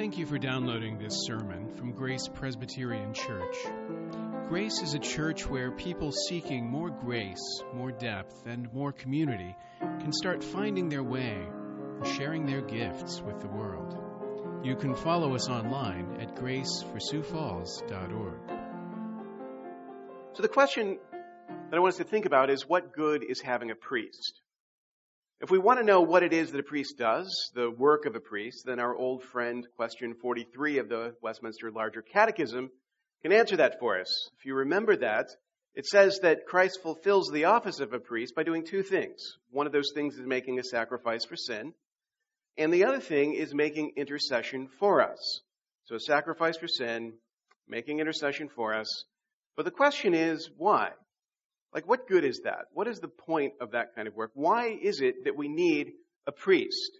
Thank you for downloading this sermon from Grace Presbyterian Church. Grace is a church where people seeking more grace, more depth, and more community can start finding their way and sharing their gifts with the world. You can follow us online at graceforsiouxfalls.org. So the question that I want us to think about is what good is having a priest? If we want to know what it is that a priest does, the work of a priest, then our old friend, question 43 of the Westminster Larger Catechism, can answer that for us. If you remember that, it says that Christ fulfills the office of a priest by doing two things. One of those things is making a sacrifice for sin, and the other thing is making intercession for us. So a sacrifice for sin, making intercession for us. But the question is, why? Like, what good is that? What is the point of that kind of work? Why is it that we need a priest?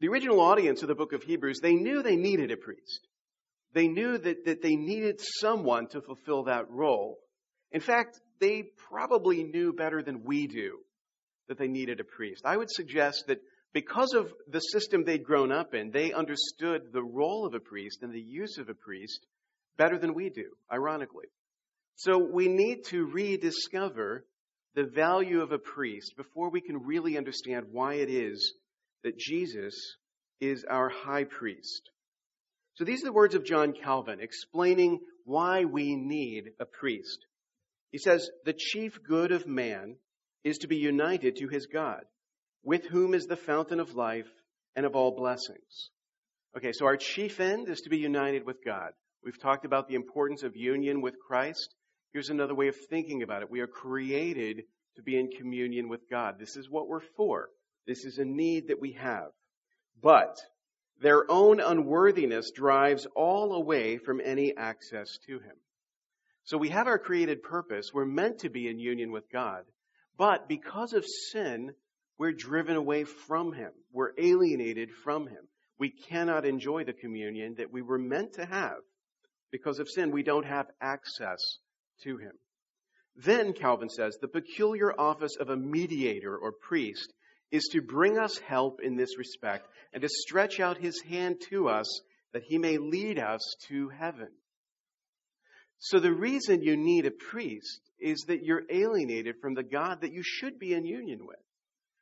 The original audience of the book of Hebrews, they knew they needed a priest. They knew that, that they needed someone to fulfill that role. In fact, they probably knew better than we do that they needed a priest. I would suggest that because of the system they'd grown up in, they understood the role of a priest and the use of a priest better than we do, ironically. So we need to rediscover the value of a priest before we can really understand why it is that Jesus is our high priest. So these are the words of John Calvin explaining why we need a priest. He says, The chief good of man is to be united to his God, with whom is the fountain of life and of all blessings. Okay, so our chief end is to be united with God. We've talked about the importance of union with Christ. Here's another way of thinking about it. We are created to be in communion with God. This is what we're for. This is a need that we have. But their own unworthiness drives all away from any access to Him. So we have our created purpose. We're meant to be in union with God. But because of sin, we're driven away from Him. We're alienated from Him. We cannot enjoy the communion that we were meant to have. Because of sin, we don't have access to him. Then, Calvin says, the peculiar office of a mediator or priest is to bring us help in this respect and to stretch out his hand to us that he may lead us to heaven. So the reason you need a priest is that you're alienated from the God that you should be in union with.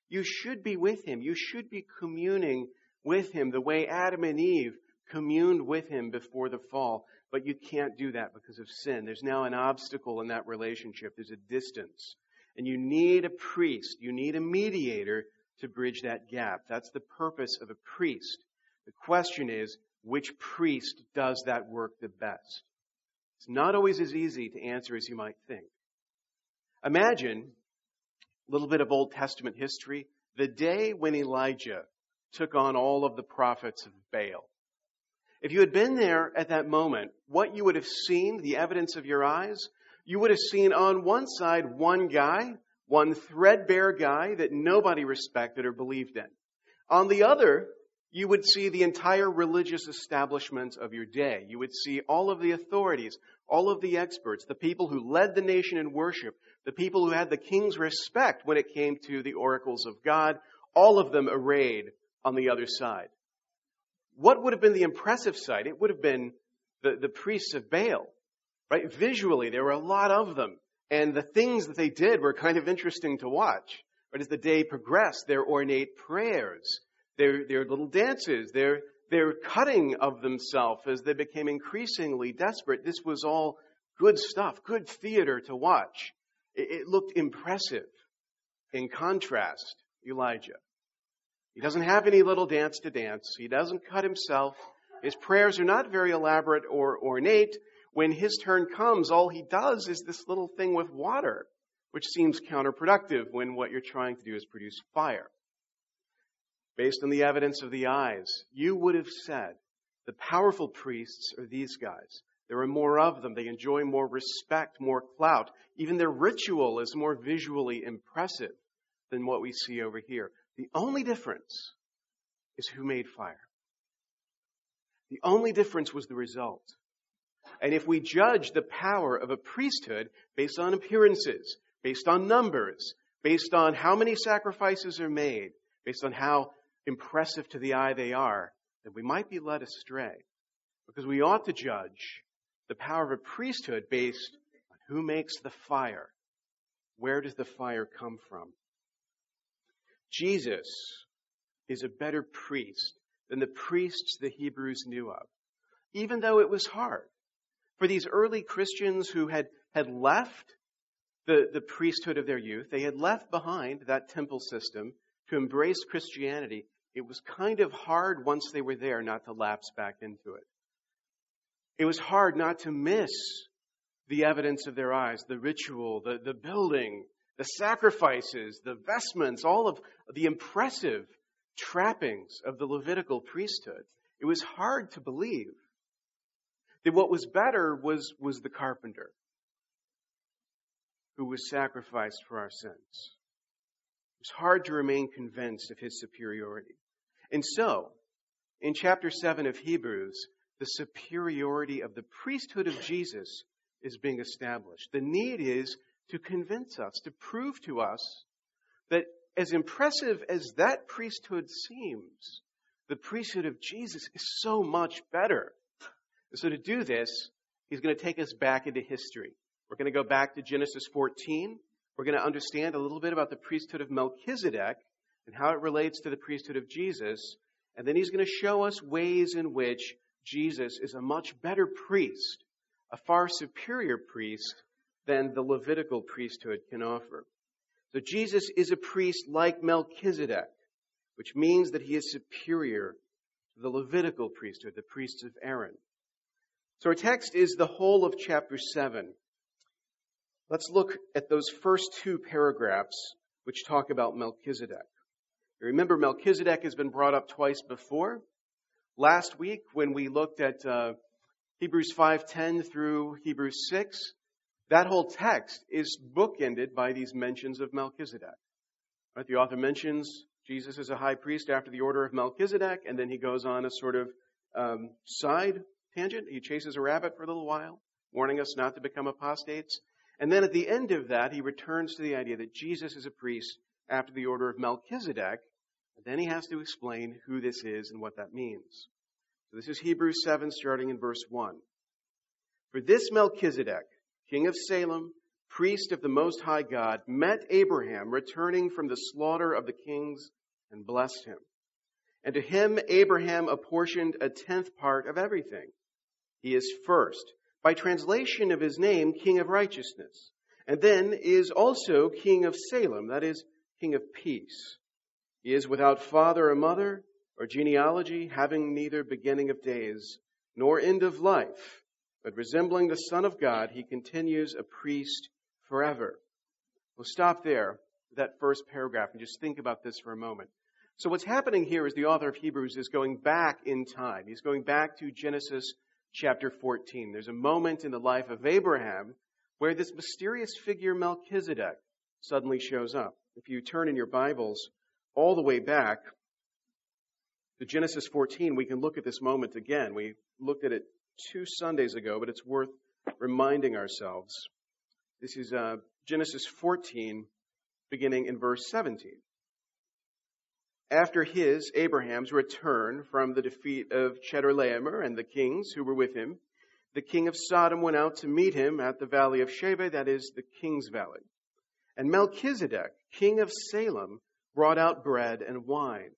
You should be with him. You should be communing with him the way Adam and Eve communed with him before the fall. But you can't do that because of sin. There's now an obstacle in that relationship. There's a distance. And you need a priest. You need a mediator to bridge that gap. That's the purpose of a priest. The question is, which priest does that work the best? It's not always as easy to answer as you might think. Imagine a little bit of Old Testament history. The day when Elijah took on all of the prophets of Baal. If you had been there at that moment, what you would have seen, the evidence of your eyes, you would have seen on one side one guy, one threadbare guy that nobody respected or believed in. On the other, you would see the entire religious establishment of your day. You would see all of the authorities, all of the experts, the people who led the nation in worship, the people who had the king's respect when it came to the oracles of God, all of them arrayed on the other side what would have been the impressive sight? It would have been the, the priests of Baal, right? Visually, there were a lot of them. And the things that they did were kind of interesting to watch. But as the day progressed, their ornate prayers, their, their little dances, their, their cutting of themselves as they became increasingly desperate, this was all good stuff, good theater to watch. It, it looked impressive. In contrast, Elijah. He doesn't have any little dance to dance. He doesn't cut himself. His prayers are not very elaborate or ornate. When his turn comes, all he does is this little thing with water, which seems counterproductive when what you're trying to do is produce fire. Based on the evidence of the eyes, you would have said the powerful priests are these guys. There are more of them. They enjoy more respect, more clout. Even their ritual is more visually impressive than what we see over here. The only difference is who made fire. The only difference was the result. And if we judge the power of a priesthood based on appearances, based on numbers, based on how many sacrifices are made, based on how impressive to the eye they are, then we might be led astray because we ought to judge the power of a priesthood based on who makes the fire. Where does the fire come from? Jesus is a better priest than the priests the Hebrews knew of, even though it was hard. For these early Christians who had, had left the, the priesthood of their youth, they had left behind that temple system to embrace Christianity. It was kind of hard once they were there not to lapse back into it. It was hard not to miss the evidence of their eyes, the ritual, the, the building, the sacrifices, the vestments, all of the impressive trappings of the Levitical priesthood. It was hard to believe that what was better was, was the carpenter who was sacrificed for our sins. It was hard to remain convinced of his superiority. And so, in chapter 7 of Hebrews, the superiority of the priesthood of Jesus is being established. The need is to convince us, to prove to us that as impressive as that priesthood seems, the priesthood of Jesus is so much better. And so to do this, he's going to take us back into history. We're going to go back to Genesis 14. We're going to understand a little bit about the priesthood of Melchizedek and how it relates to the priesthood of Jesus. And then he's going to show us ways in which Jesus is a much better priest, a far superior priest than the Levitical priesthood can offer. So Jesus is a priest like Melchizedek, which means that he is superior to the Levitical priesthood, the priests of Aaron. So our text is the whole of chapter 7. Let's look at those first two paragraphs which talk about Melchizedek. remember, Melchizedek has been brought up twice before. Last week, when we looked at uh, Hebrews 5:10 through Hebrews 6, that whole text is bookended by these mentions of Melchizedek. Right? The author mentions Jesus as a high priest after the order of Melchizedek, and then he goes on a sort of um, side tangent. He chases a rabbit for a little while, warning us not to become apostates. And then at the end of that, he returns to the idea that Jesus is a priest after the order of Melchizedek. And then he has to explain who this is and what that means. So this is Hebrews 7, starting in verse 1. For this Melchizedek, king of Salem, priest of the Most High God, met Abraham returning from the slaughter of the kings and blessed him. And to him Abraham apportioned a tenth part of everything. He is first, by translation of his name, king of righteousness, and then is also king of Salem, that is, king of peace. He is without father or mother or genealogy, having neither beginning of days nor end of life but resembling the Son of God, he continues a priest forever. We'll stop there, that first paragraph, and just think about this for a moment. So what's happening here is the author of Hebrews is going back in time. He's going back to Genesis chapter 14. There's a moment in the life of Abraham where this mysterious figure Melchizedek suddenly shows up. If you turn in your Bibles all the way back to Genesis 14, we can look at this moment again. We looked at it two Sundays ago, but it's worth reminding ourselves. This is uh, Genesis 14, beginning in verse 17. After his, Abraham's, return from the defeat of Chedorlaomer and the kings who were with him, the king of Sodom went out to meet him at the valley of Shaveh, that is, the king's valley. And Melchizedek, king of Salem, brought out bread and wine.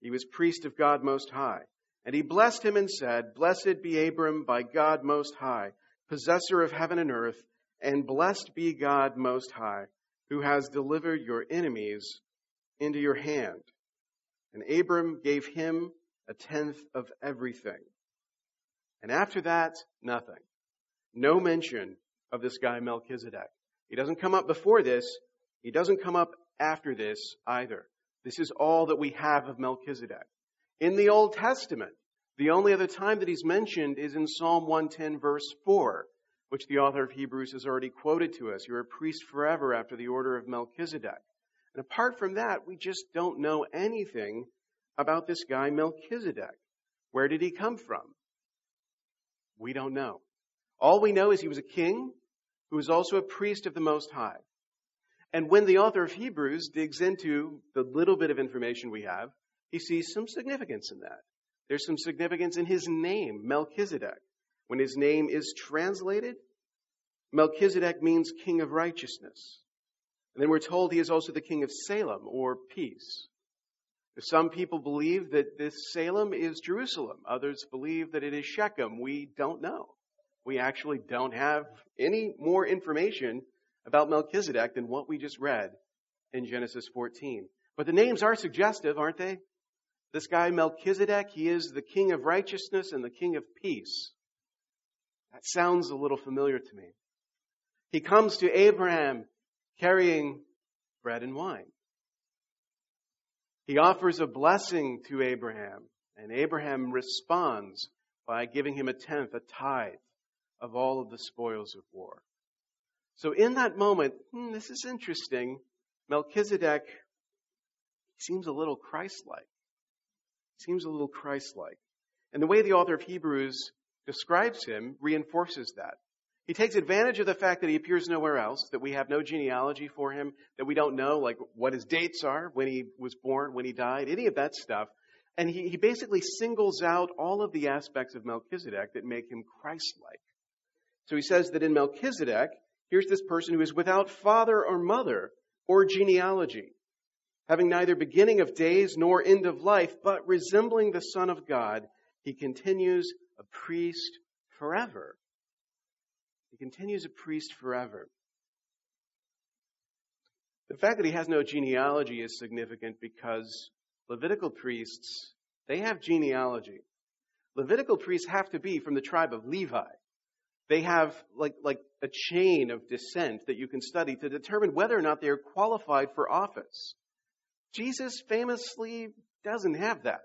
He was priest of God Most High. And he blessed him and said, Blessed be Abram by God Most High, possessor of heaven and earth, and blessed be God Most High, who has delivered your enemies into your hand. And Abram gave him a tenth of everything. And after that, nothing. No mention of this guy Melchizedek. He doesn't come up before this. He doesn't come up after this either. This is all that we have of Melchizedek. In the Old Testament, the only other time that he's mentioned is in Psalm 110, verse 4, which the author of Hebrews has already quoted to us. You're a priest forever after the order of Melchizedek. And apart from that, we just don't know anything about this guy Melchizedek. Where did he come from? We don't know. All we know is he was a king who was also a priest of the Most High. And when the author of Hebrews digs into the little bit of information we have, he sees some significance in that. There's some significance in his name, Melchizedek. When his name is translated, Melchizedek means king of righteousness. And then we're told he is also the king of Salem or peace. Some people believe that this Salem is Jerusalem. Others believe that it is Shechem. We don't know. We actually don't have any more information about Melchizedek than what we just read in Genesis 14. But the names are suggestive, aren't they? This guy Melchizedek, he is the king of righteousness and the king of peace. That sounds a little familiar to me. He comes to Abraham carrying bread and wine. He offers a blessing to Abraham, and Abraham responds by giving him a tenth, a tithe of all of the spoils of war. So in that moment, hmm, this is interesting. Melchizedek seems a little Christ-like. Seems a little Christ-like. And the way the author of Hebrews describes him reinforces that. He takes advantage of the fact that he appears nowhere else, that we have no genealogy for him, that we don't know, like, what his dates are, when he was born, when he died, any of that stuff. And he, he basically singles out all of the aspects of Melchizedek that make him Christ-like. So he says that in Melchizedek, here's this person who is without father or mother or genealogy, having neither beginning of days nor end of life, but resembling the Son of God, he continues a priest forever he continues a priest forever. The fact that he has no genealogy is significant because Levitical priests, they have genealogy. Levitical priests have to be from the tribe of Levi. They have like, like a chain of descent that you can study to determine whether or not they are qualified for office. Jesus famously doesn't have that.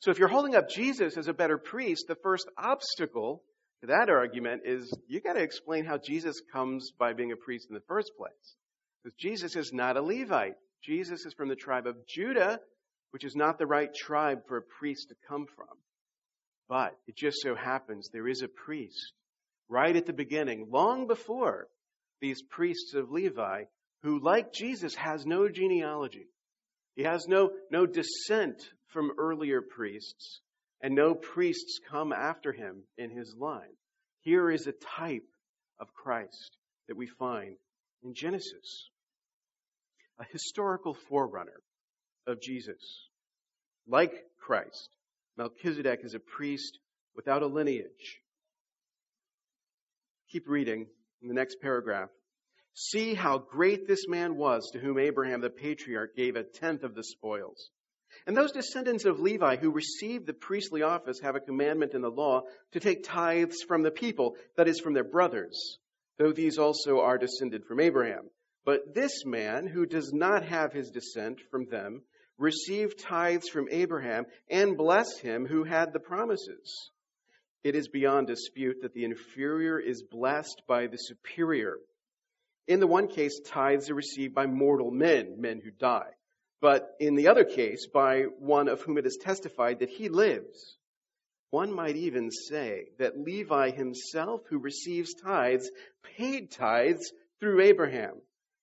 So if you're holding up Jesus as a better priest, the first obstacle to that argument is you got to explain how Jesus comes by being a priest in the first place. Because Jesus is not a Levite. Jesus is from the tribe of Judah, which is not the right tribe for a priest to come from. But it just so happens there is a priest right at the beginning, long before these priests of Levi, who, like Jesus, has no genealogy. He has no, no descent from earlier priests and no priests come after him in his line. Here is a type of Christ that we find in Genesis. A historical forerunner of Jesus. Like Christ, Melchizedek is a priest without a lineage. Keep reading in the next paragraph. See how great this man was to whom Abraham the patriarch gave a tenth of the spoils. And those descendants of Levi who received the priestly office have a commandment in the law to take tithes from the people, that is, from their brothers, though these also are descended from Abraham. But this man, who does not have his descent from them, received tithes from Abraham and blessed him who had the promises. It is beyond dispute that the inferior is blessed by the superior. In the one case, tithes are received by mortal men, men who die but in the other case, by one of whom it is testified that he lives. One might even say that Levi himself, who receives tithes, paid tithes through Abraham,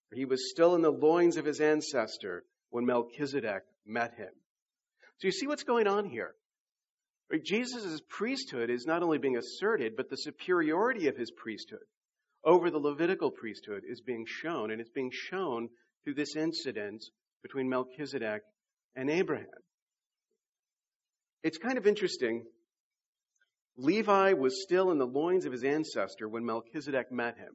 for he was still in the loins of his ancestor when Melchizedek met him. So you see what's going on here. Jesus' priesthood is not only being asserted, but the superiority of his priesthood over the Levitical priesthood is being shown, and it's being shown through this incident between Melchizedek and Abraham. It's kind of interesting. Levi was still in the loins of his ancestor when Melchizedek met him.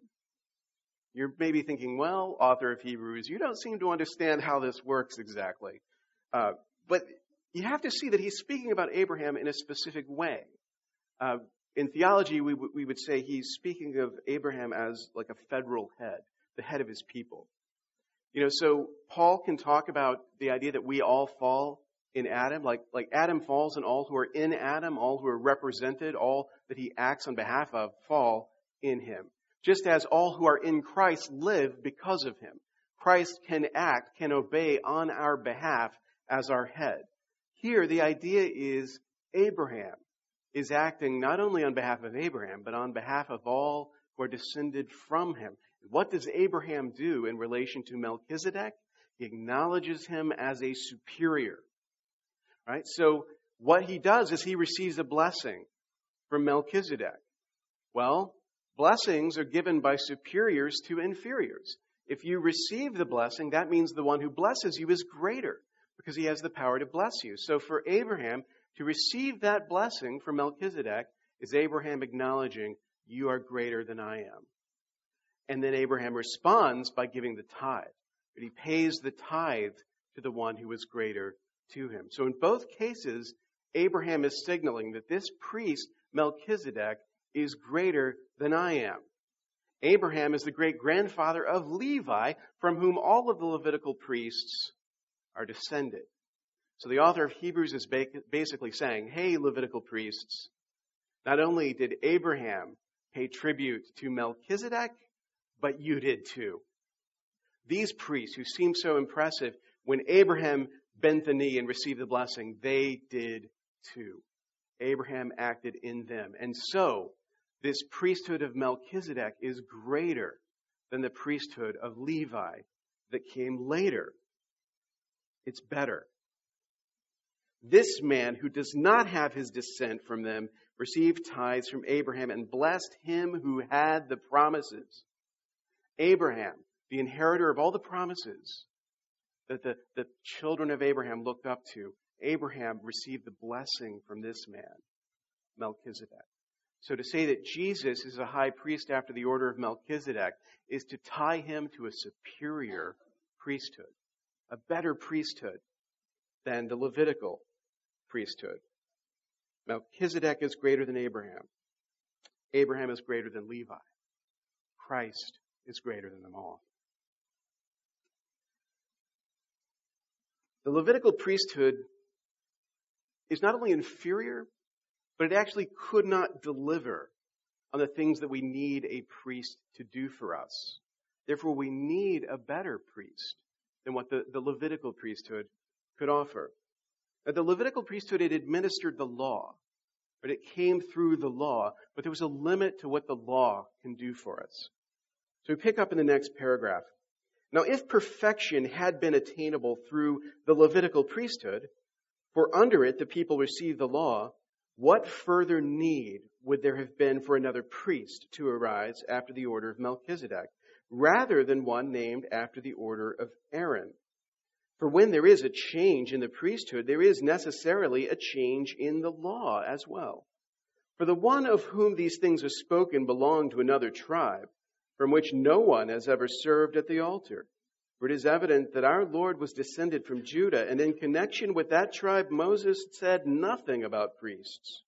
You're maybe thinking, well, author of Hebrews, you don't seem to understand how this works exactly. Uh, but you have to see that he's speaking about Abraham in a specific way. Uh, in theology, we, w- we would say he's speaking of Abraham as like a federal head, the head of his people. You know, so Paul can talk about the idea that we all fall in Adam, like, like Adam falls and all who are in Adam, all who are represented, all that he acts on behalf of fall in him. Just as all who are in Christ live because of him. Christ can act, can obey on our behalf as our head. Here, the idea is Abraham is acting not only on behalf of Abraham, but on behalf of all who are descended from him. What does Abraham do in relation to Melchizedek? He acknowledges him as a superior. Right? So what he does is he receives a blessing from Melchizedek. Well, blessings are given by superiors to inferiors. If you receive the blessing, that means the one who blesses you is greater because he has the power to bless you. So for Abraham to receive that blessing from Melchizedek is Abraham acknowledging, You are greater than I am. And then Abraham responds by giving the tithe. But he pays the tithe to the one who is greater to him. So in both cases, Abraham is signaling that this priest, Melchizedek, is greater than I am. Abraham is the great grandfather of Levi, from whom all of the Levitical priests are descended. So the author of Hebrews is basically saying, hey, Levitical priests, not only did Abraham pay tribute to Melchizedek, but you did too. These priests who seem so impressive, when Abraham bent the knee and received the blessing, they did too. Abraham acted in them. And so, this priesthood of Melchizedek is greater than the priesthood of Levi that came later. It's better. This man who does not have his descent from them received tithes from Abraham and blessed him who had the promises. Abraham, the inheritor of all the promises that the, the children of Abraham looked up to, Abraham received the blessing from this man, Melchizedek. So to say that Jesus is a high priest after the order of Melchizedek is to tie him to a superior priesthood, a better priesthood than the Levitical priesthood. Melchizedek is greater than Abraham. Abraham is greater than Levi. Christ is greater than them all. The Levitical priesthood is not only inferior, but it actually could not deliver on the things that we need a priest to do for us. Therefore, we need a better priest than what the, the Levitical priesthood could offer. The Levitical priesthood had administered the law, but it came through the law, but there was a limit to what the law can do for us. So we pick up in the next paragraph. Now, if perfection had been attainable through the Levitical priesthood, for under it the people received the law, what further need would there have been for another priest to arise after the order of Melchizedek, rather than one named after the order of Aaron? For when there is a change in the priesthood, there is necessarily a change in the law as well. For the one of whom these things are spoken belonged to another tribe, from which no one has ever served at the altar. For it is evident that our Lord was descended from Judah, and in connection with that tribe, Moses said nothing about priests.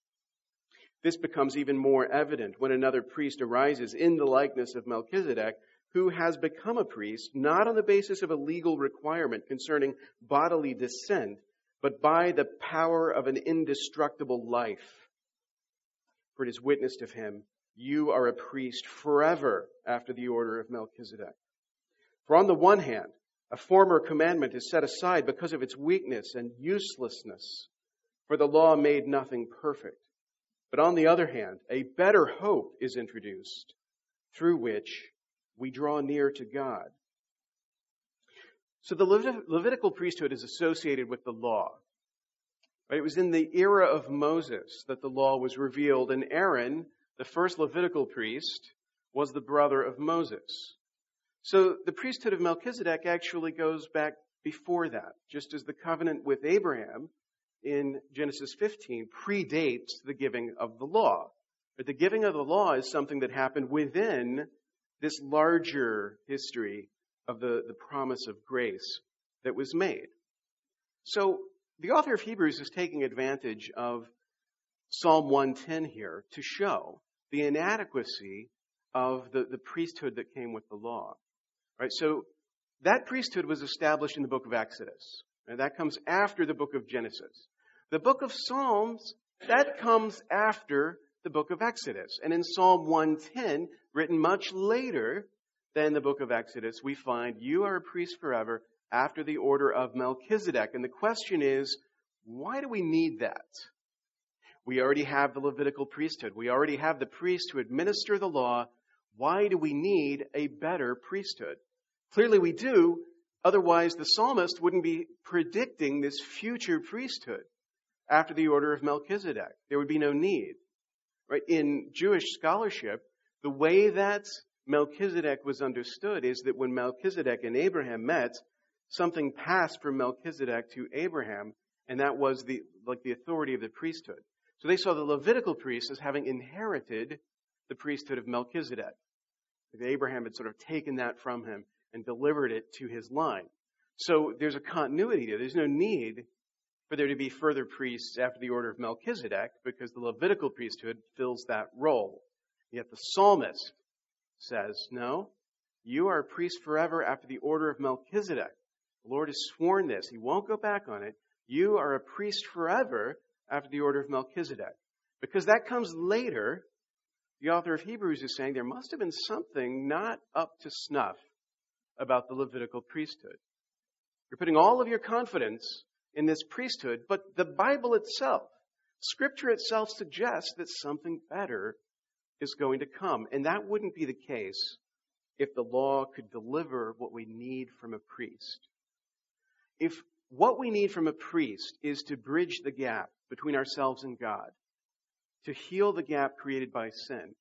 This becomes even more evident when another priest arises in the likeness of Melchizedek, who has become a priest not on the basis of a legal requirement concerning bodily descent, but by the power of an indestructible life. For it is witnessed of him, you are a priest forever after the order of Melchizedek. For on the one hand, a former commandment is set aside because of its weakness and uselessness, for the law made nothing perfect. But on the other hand, a better hope is introduced, through which we draw near to God. So the Levitical priesthood is associated with the law. It was in the era of Moses that the law was revealed, and Aaron, the first Levitical priest, was the brother of Moses. So the priesthood of Melchizedek actually goes back before that, just as the covenant with Abraham in Genesis 15 predates the giving of the law. But the giving of the law is something that happened within this larger history of the, the promise of grace that was made. So the author of Hebrews is taking advantage of Psalm 110 here to show the inadequacy of the, the priesthood that came with the law. Right? So that priesthood was established in the book of Exodus. And that comes after the book of Genesis. The book of Psalms, that comes after the book of Exodus. And in Psalm 110, written much later than the book of Exodus, we find, You are a priest forever after the order of Melchizedek. And the question is, why do we need that? We already have the Levitical priesthood. We already have the priest who administer the law. Why do we need a better priesthood? Clearly we do. Otherwise, the psalmist wouldn't be predicting this future priesthood. after the order of Melchizedek. There would be no need. Right? In Jewish scholarship, the way that Melchizedek was understood is that when Melchizedek and Abraham met, something passed from Melchizedek to Abraham, and that was the like the authority of the priesthood. So they saw the Levitical priests as having inherited the priesthood of Melchizedek. Abraham had sort of taken that from him and delivered it to his line. So there's a continuity there. There's no need for there to be further priests after the order of Melchizedek because the Levitical priesthood fills that role. Yet the psalmist says, No, you are a priest forever after the order of Melchizedek. The Lord has sworn this. He won't go back on it. You are a priest forever after the order of Melchizedek. Because that comes later, the author of Hebrews is saying there must have been something not up to snuff about the Levitical priesthood. You're putting all of your confidence in this priesthood, but the Bible itself, Scripture itself suggests that something better is going to come. And that wouldn't be the case if the law could deliver what we need from a priest. If what we need from a priest is to bridge the gap between ourselves and God, to heal the gap created by sin,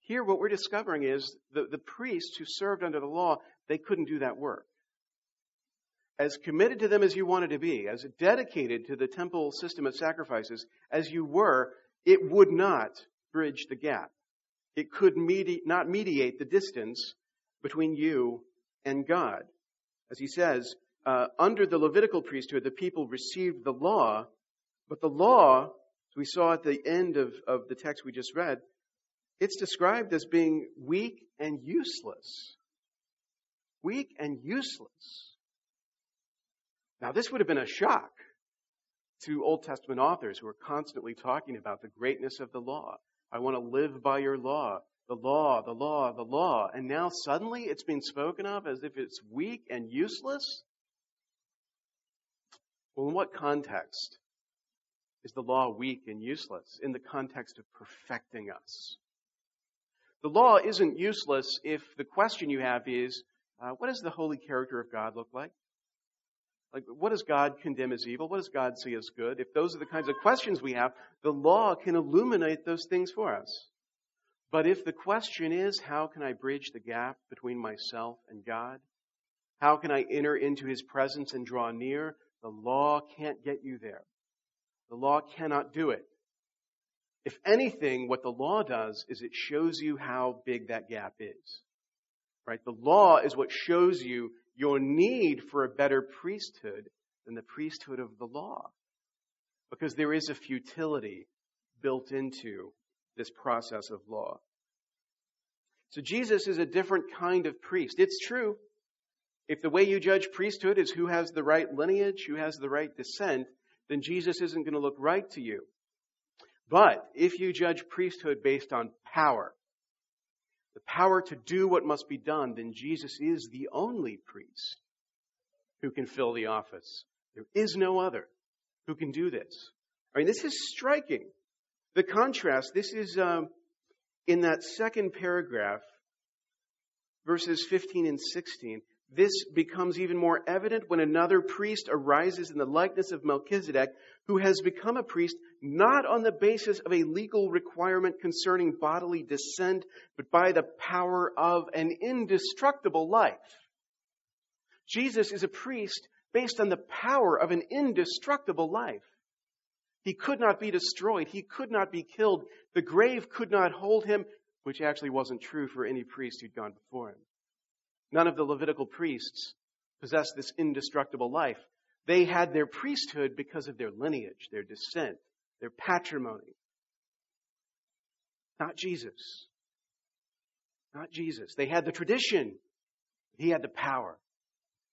here what we're discovering is the, the priests who served under the law, they couldn't do that work. As committed to them as you wanted to be, as dedicated to the temple system of sacrifices as you were, it would not bridge the gap. It could medi- not mediate the distance between you and God. As he says, uh, under the Levitical priesthood, the people received the law, but the law, as we saw at the end of, of the text we just read, it's described as being weak and useless. Weak and useless. Now, this would have been a shock to Old Testament authors who are constantly talking about the greatness of the law. I want to live by your law. The law, the law, the law. And now suddenly it's being spoken of as if it's weak and useless? Well, in what context is the law weak and useless? In the context of perfecting us. The law isn't useless if the question you have is, uh, what does the holy character of God look like? Like, what does God condemn as evil? What does God see as good? If those are the kinds of questions we have, the law can illuminate those things for us. But if the question is, how can I bridge the gap between myself and God? How can I enter into His presence and draw near? The law can't get you there. The law cannot do it. If anything, what the law does is it shows you how big that gap is. Right? The law is what shows you your need for a better priesthood than the priesthood of the law. Because there is a futility built into this process of law. So Jesus is a different kind of priest. It's true. If the way you judge priesthood is who has the right lineage, who has the right descent, then Jesus isn't going to look right to you. But if you judge priesthood based on power, the power to do what must be done, then Jesus is the only priest who can fill the office. There is no other who can do this. I mean, this is striking. The contrast, this is um, in that second paragraph, verses 15 and 16. This becomes even more evident when another priest arises in the likeness of Melchizedek, who has become a priest not on the basis of a legal requirement concerning bodily descent, but by the power of an indestructible life. Jesus is a priest based on the power of an indestructible life. He could not be destroyed. He could not be killed. The grave could not hold him, which actually wasn't true for any priest who'd gone before him. None of the Levitical priests possessed this indestructible life. They had their priesthood because of their lineage, their descent, their patrimony. Not Jesus. Not Jesus. They had the tradition. He had the power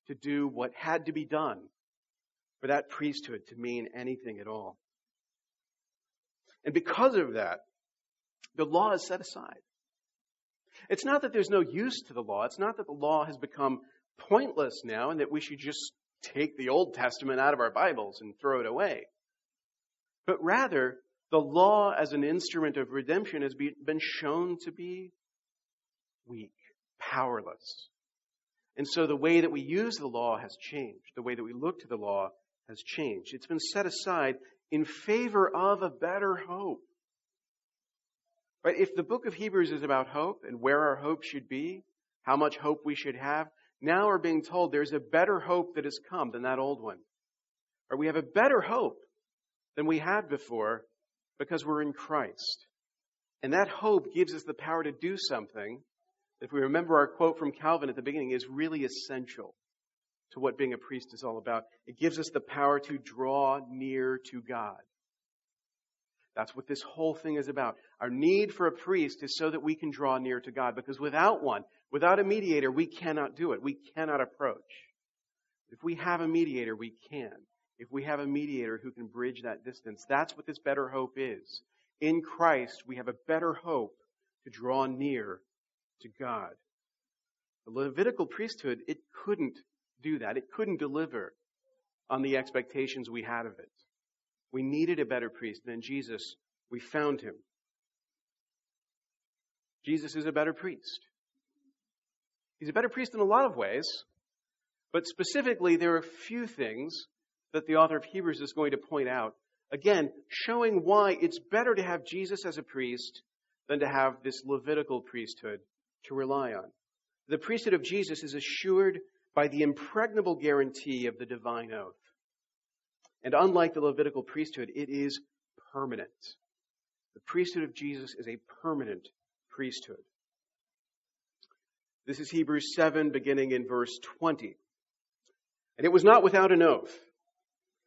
to do what had to be done for that priesthood to mean anything at all. And because of that, the law is set aside. It's not that there's no use to the law. It's not that the law has become pointless now and that we should just take the Old Testament out of our Bibles and throw it away. But rather, the law as an instrument of redemption has been shown to be weak, powerless. And so the way that we use the law has changed. The way that we look to the law has changed. It's been set aside in favor of a better hope. Right? If the book of Hebrews is about hope and where our hope should be, how much hope we should have, now we're being told there's a better hope that has come than that old one. Or we have a better hope than we had before because we're in Christ. And that hope gives us the power to do something. If we remember our quote from Calvin at the beginning, is really essential to what being a priest is all about. It gives us the power to draw near to God. That's what this whole thing is about. Our need for a priest is so that we can draw near to God, because without one, without a mediator, we cannot do it. We cannot approach. If we have a mediator, we can. If we have a mediator who can bridge that distance, that's what this better hope is. In Christ, we have a better hope to draw near to God. The Levitical priesthood, it couldn't do that. It couldn't deliver on the expectations we had of it. We needed a better priest than Jesus. We found him. Jesus is a better priest. He's a better priest in a lot of ways, but specifically, there are a few things that the author of Hebrews is going to point out. Again, showing why it's better to have Jesus as a priest than to have this Levitical priesthood to rely on. The priesthood of Jesus is assured by the impregnable guarantee of the divine oath. And unlike the Levitical priesthood, it is permanent. The priesthood of Jesus is a permanent priesthood. This is Hebrews 7, beginning in verse 20. And it was not without an oath.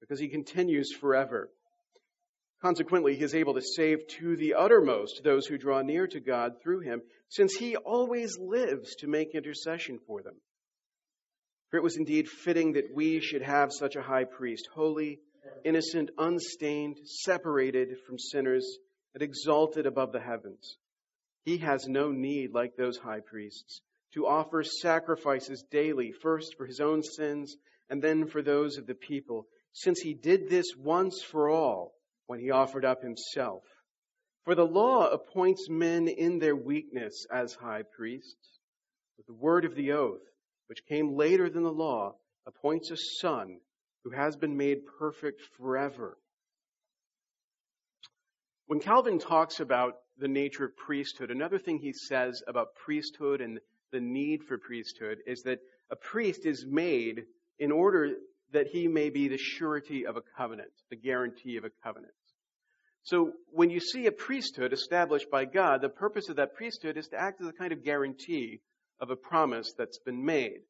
because he continues forever. Consequently, he is able to save to the uttermost those who draw near to God through him, since he always lives to make intercession for them. For it was indeed fitting that we should have such a high priest, holy, innocent, unstained, separated from sinners, and exalted above the heavens. He has no need, like those high priests, to offer sacrifices daily, first for his own sins and then for those of the people, since he did this once for all when he offered up himself. For the law appoints men in their weakness as high priests, but the word of the oath, which came later than the law, appoints a son who has been made perfect forever. When Calvin talks about the nature of priesthood, another thing he says about priesthood and the need for priesthood is that a priest is made in order that he may be the surety of a covenant, the guarantee of a covenant. So when you see a priesthood established by God, the purpose of that priesthood is to act as a kind of guarantee of a promise that's been made.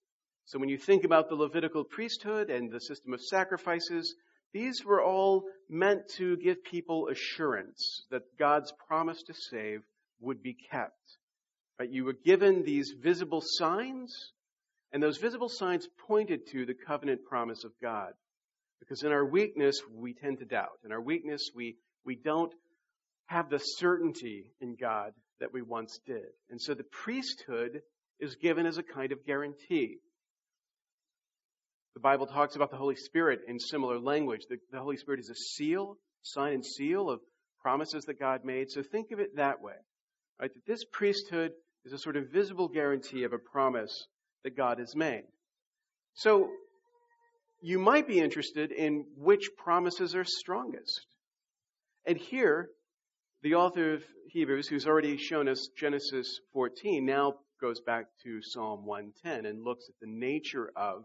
So when you think about the Levitical priesthood and the system of sacrifices, these were all meant to give people assurance that God's promise to save would be kept. Right? You were given these visible signs, and those visible signs pointed to the covenant promise of God. Because in our weakness, we tend to doubt. In our weakness, we, we don't have the certainty in God that we once did. And so the priesthood is given as a kind of guarantee. The Bible talks about the Holy Spirit in similar language. The, the, Holy Spirit is a seal, sign and seal of promises that God made. So think of it that way. Right? That this priesthood is a sort of visible guarantee of a promise that God has made. So you might be interested in which promises are strongest. And here, the author of Hebrews, who's already shown us Genesis 14, now goes back to Psalm 110 and looks at the nature of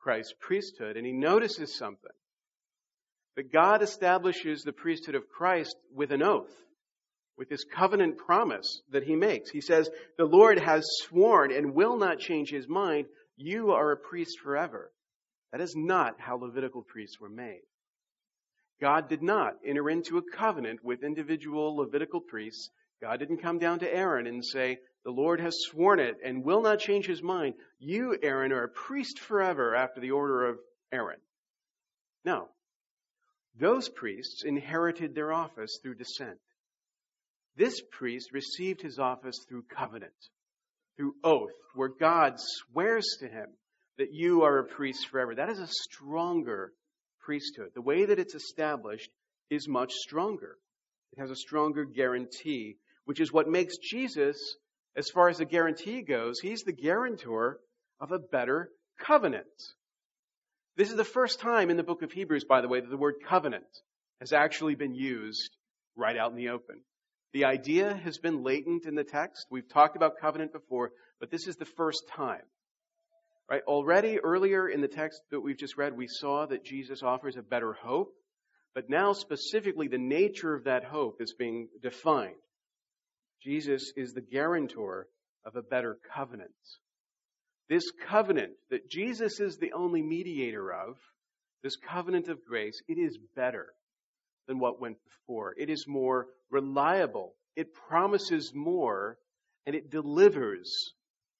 Christ's priesthood, and he notices something. That God establishes the priesthood of Christ with an oath, with this covenant promise that he makes. He says, The Lord has sworn and will not change his mind. You are a priest forever. That is not how Levitical priests were made. God did not enter into a covenant with individual Levitical priests. God didn't come down to Aaron and say, the Lord has sworn it and will not change his mind. You, Aaron, are a priest forever after the order of Aaron. No. Those priests inherited their office through descent. This priest received his office through covenant, through oath, where God swears to him that you are a priest forever. That is a stronger priesthood. The way that it's established is much stronger. It has a stronger guarantee, which is what makes Jesus, as far as the guarantee goes, he's the guarantor of a better covenant. This is the first time in the book of Hebrews, by the way, that the word covenant has actually been used right out in the open. The idea has been latent in the text. We've talked about covenant before, but this is the first time. Right? Already earlier in the text that we've just read, we saw that Jesus offers a better hope, but now specifically the nature of that hope is being defined. Jesus is the guarantor of a better covenant. This covenant that Jesus is the only mediator of, this covenant of grace, it is better than what went before. It is more reliable. It promises more and it delivers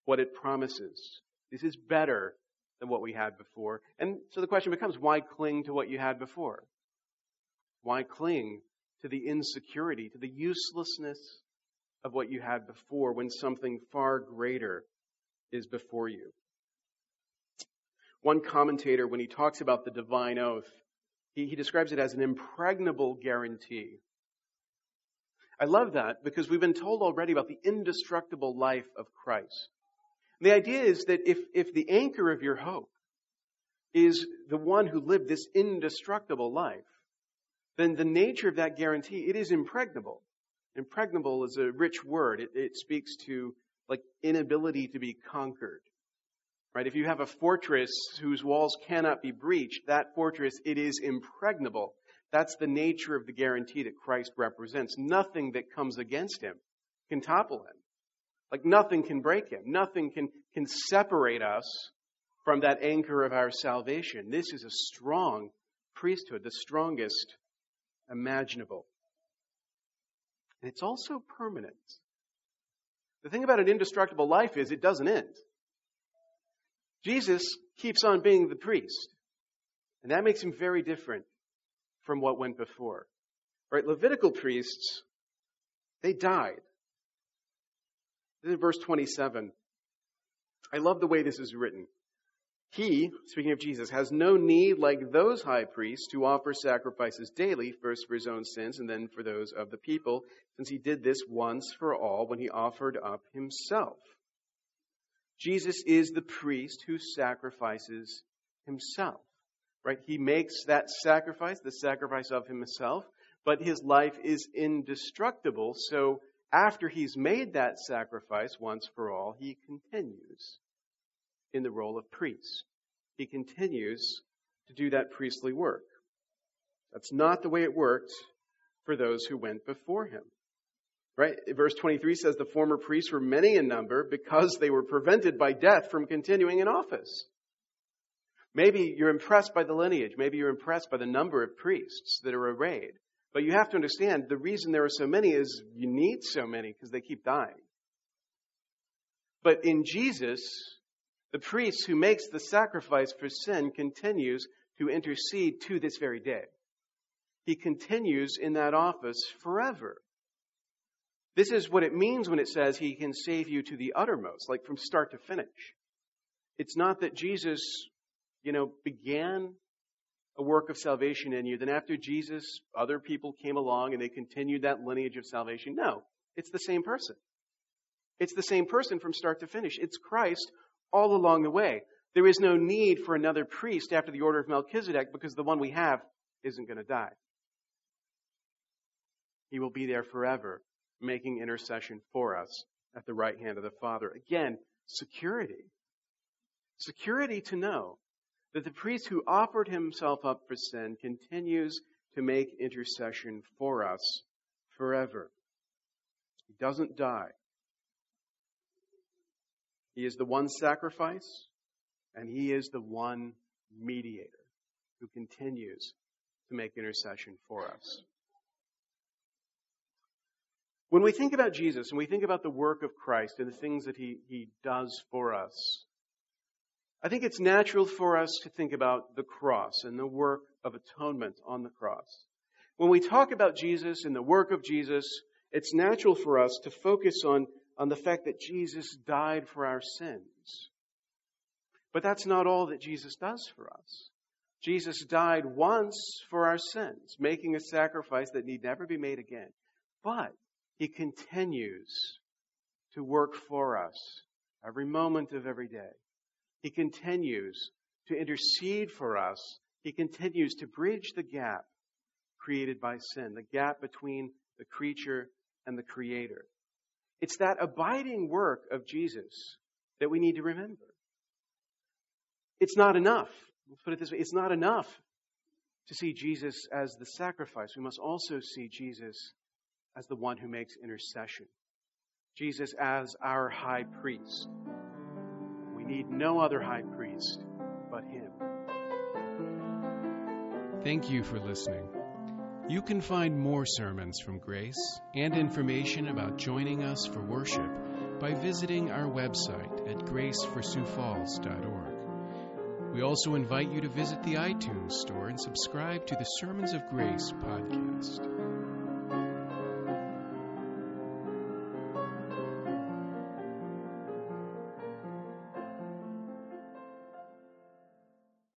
what it promises. This is better than what we had before. And so the question becomes why cling to what you had before? Why cling to the insecurity, to the uselessness of what you had before when something far greater is before you? One commentator, when he talks about the divine oath, he, he describes it as an impregnable guarantee. I love that because we've been told already about the indestructible life of Christ. The idea is that if, if the anchor of your hope is the one who lived this indestructible life, then the nature of that guarantee, it is impregnable. Impregnable is a rich word. It, it speaks to like inability to be conquered. Right? If you have a fortress whose walls cannot be breached, that fortress, it is impregnable. That's the nature of the guarantee that Christ represents. Nothing that comes against him can topple him. Like nothing can break him. Nothing can, can separate us from that anchor of our salvation. This is a strong priesthood, the strongest imaginable. And it's also permanent. The thing about an indestructible life is it doesn't end. Jesus keeps on being the priest. And that makes him very different from what went before. Right? Levitical priests, they died. This is verse 27. I love the way this is written. He, speaking of Jesus, has no need like those high priests to offer sacrifices daily, first for his own sins and then for those of the people, since he did this once for all when he offered up himself. Jesus is the priest who sacrifices himself. Right? He makes that sacrifice, the sacrifice of himself, but his life is indestructible, so after he's made that sacrifice once for all, he continues in the role of priest. He continues to do that priestly work. That's not the way it worked for those who went before him. Right? Verse 23 says the former priests were many in number because they were prevented by death from continuing in office. Maybe you're impressed by the lineage. Maybe you're impressed by the number of priests that are arrayed. But you have to understand the reason there are so many is you need so many because they keep dying. But in Jesus, the priest who makes the sacrifice for sin continues to intercede to this very day. He continues in that office forever. This is what it means when it says he can save you to the uttermost, like from start to finish. It's not that Jesus, you know, began a work of salvation in you. Then after Jesus, other people came along and they continued that lineage of salvation. No, it's the same person. It's the same person from start to finish. It's Christ all along the way. There is no need for another priest after the order of Melchizedek because the one we have isn't going to die. He will be there forever, making intercession for us at the right hand of the Father. Again, security. Security to know that the priest who offered himself up for sin continues to make intercession for us forever. He doesn't die. He is the one sacrifice, and he is the one mediator who continues to make intercession for us. When we think about Jesus and we think about the work of Christ and the things that he, he does for us, I think it's natural for us to think about the cross and the work of atonement on the cross. When we talk about Jesus and the work of Jesus, it's natural for us to focus on, on the fact that Jesus died for our sins. But that's not all that Jesus does for us. Jesus died once for our sins, making a sacrifice that need never be made again. But he continues to work for us every moment of every day. He continues to intercede for us. He continues to bridge the gap created by sin, the gap between the creature and the creator. It's that abiding work of Jesus that we need to remember. It's not enough. Let's put it this way. It's not enough to see Jesus as the sacrifice. We must also see Jesus as the one who makes intercession. Jesus as our high priest. We need no other high priest but him. Thank you for listening. You can find more sermons from Grace and information about joining us for worship by visiting our website at graceforsiouxfalls.org. We also invite you to visit the iTunes store and subscribe to the Sermons of Grace podcast.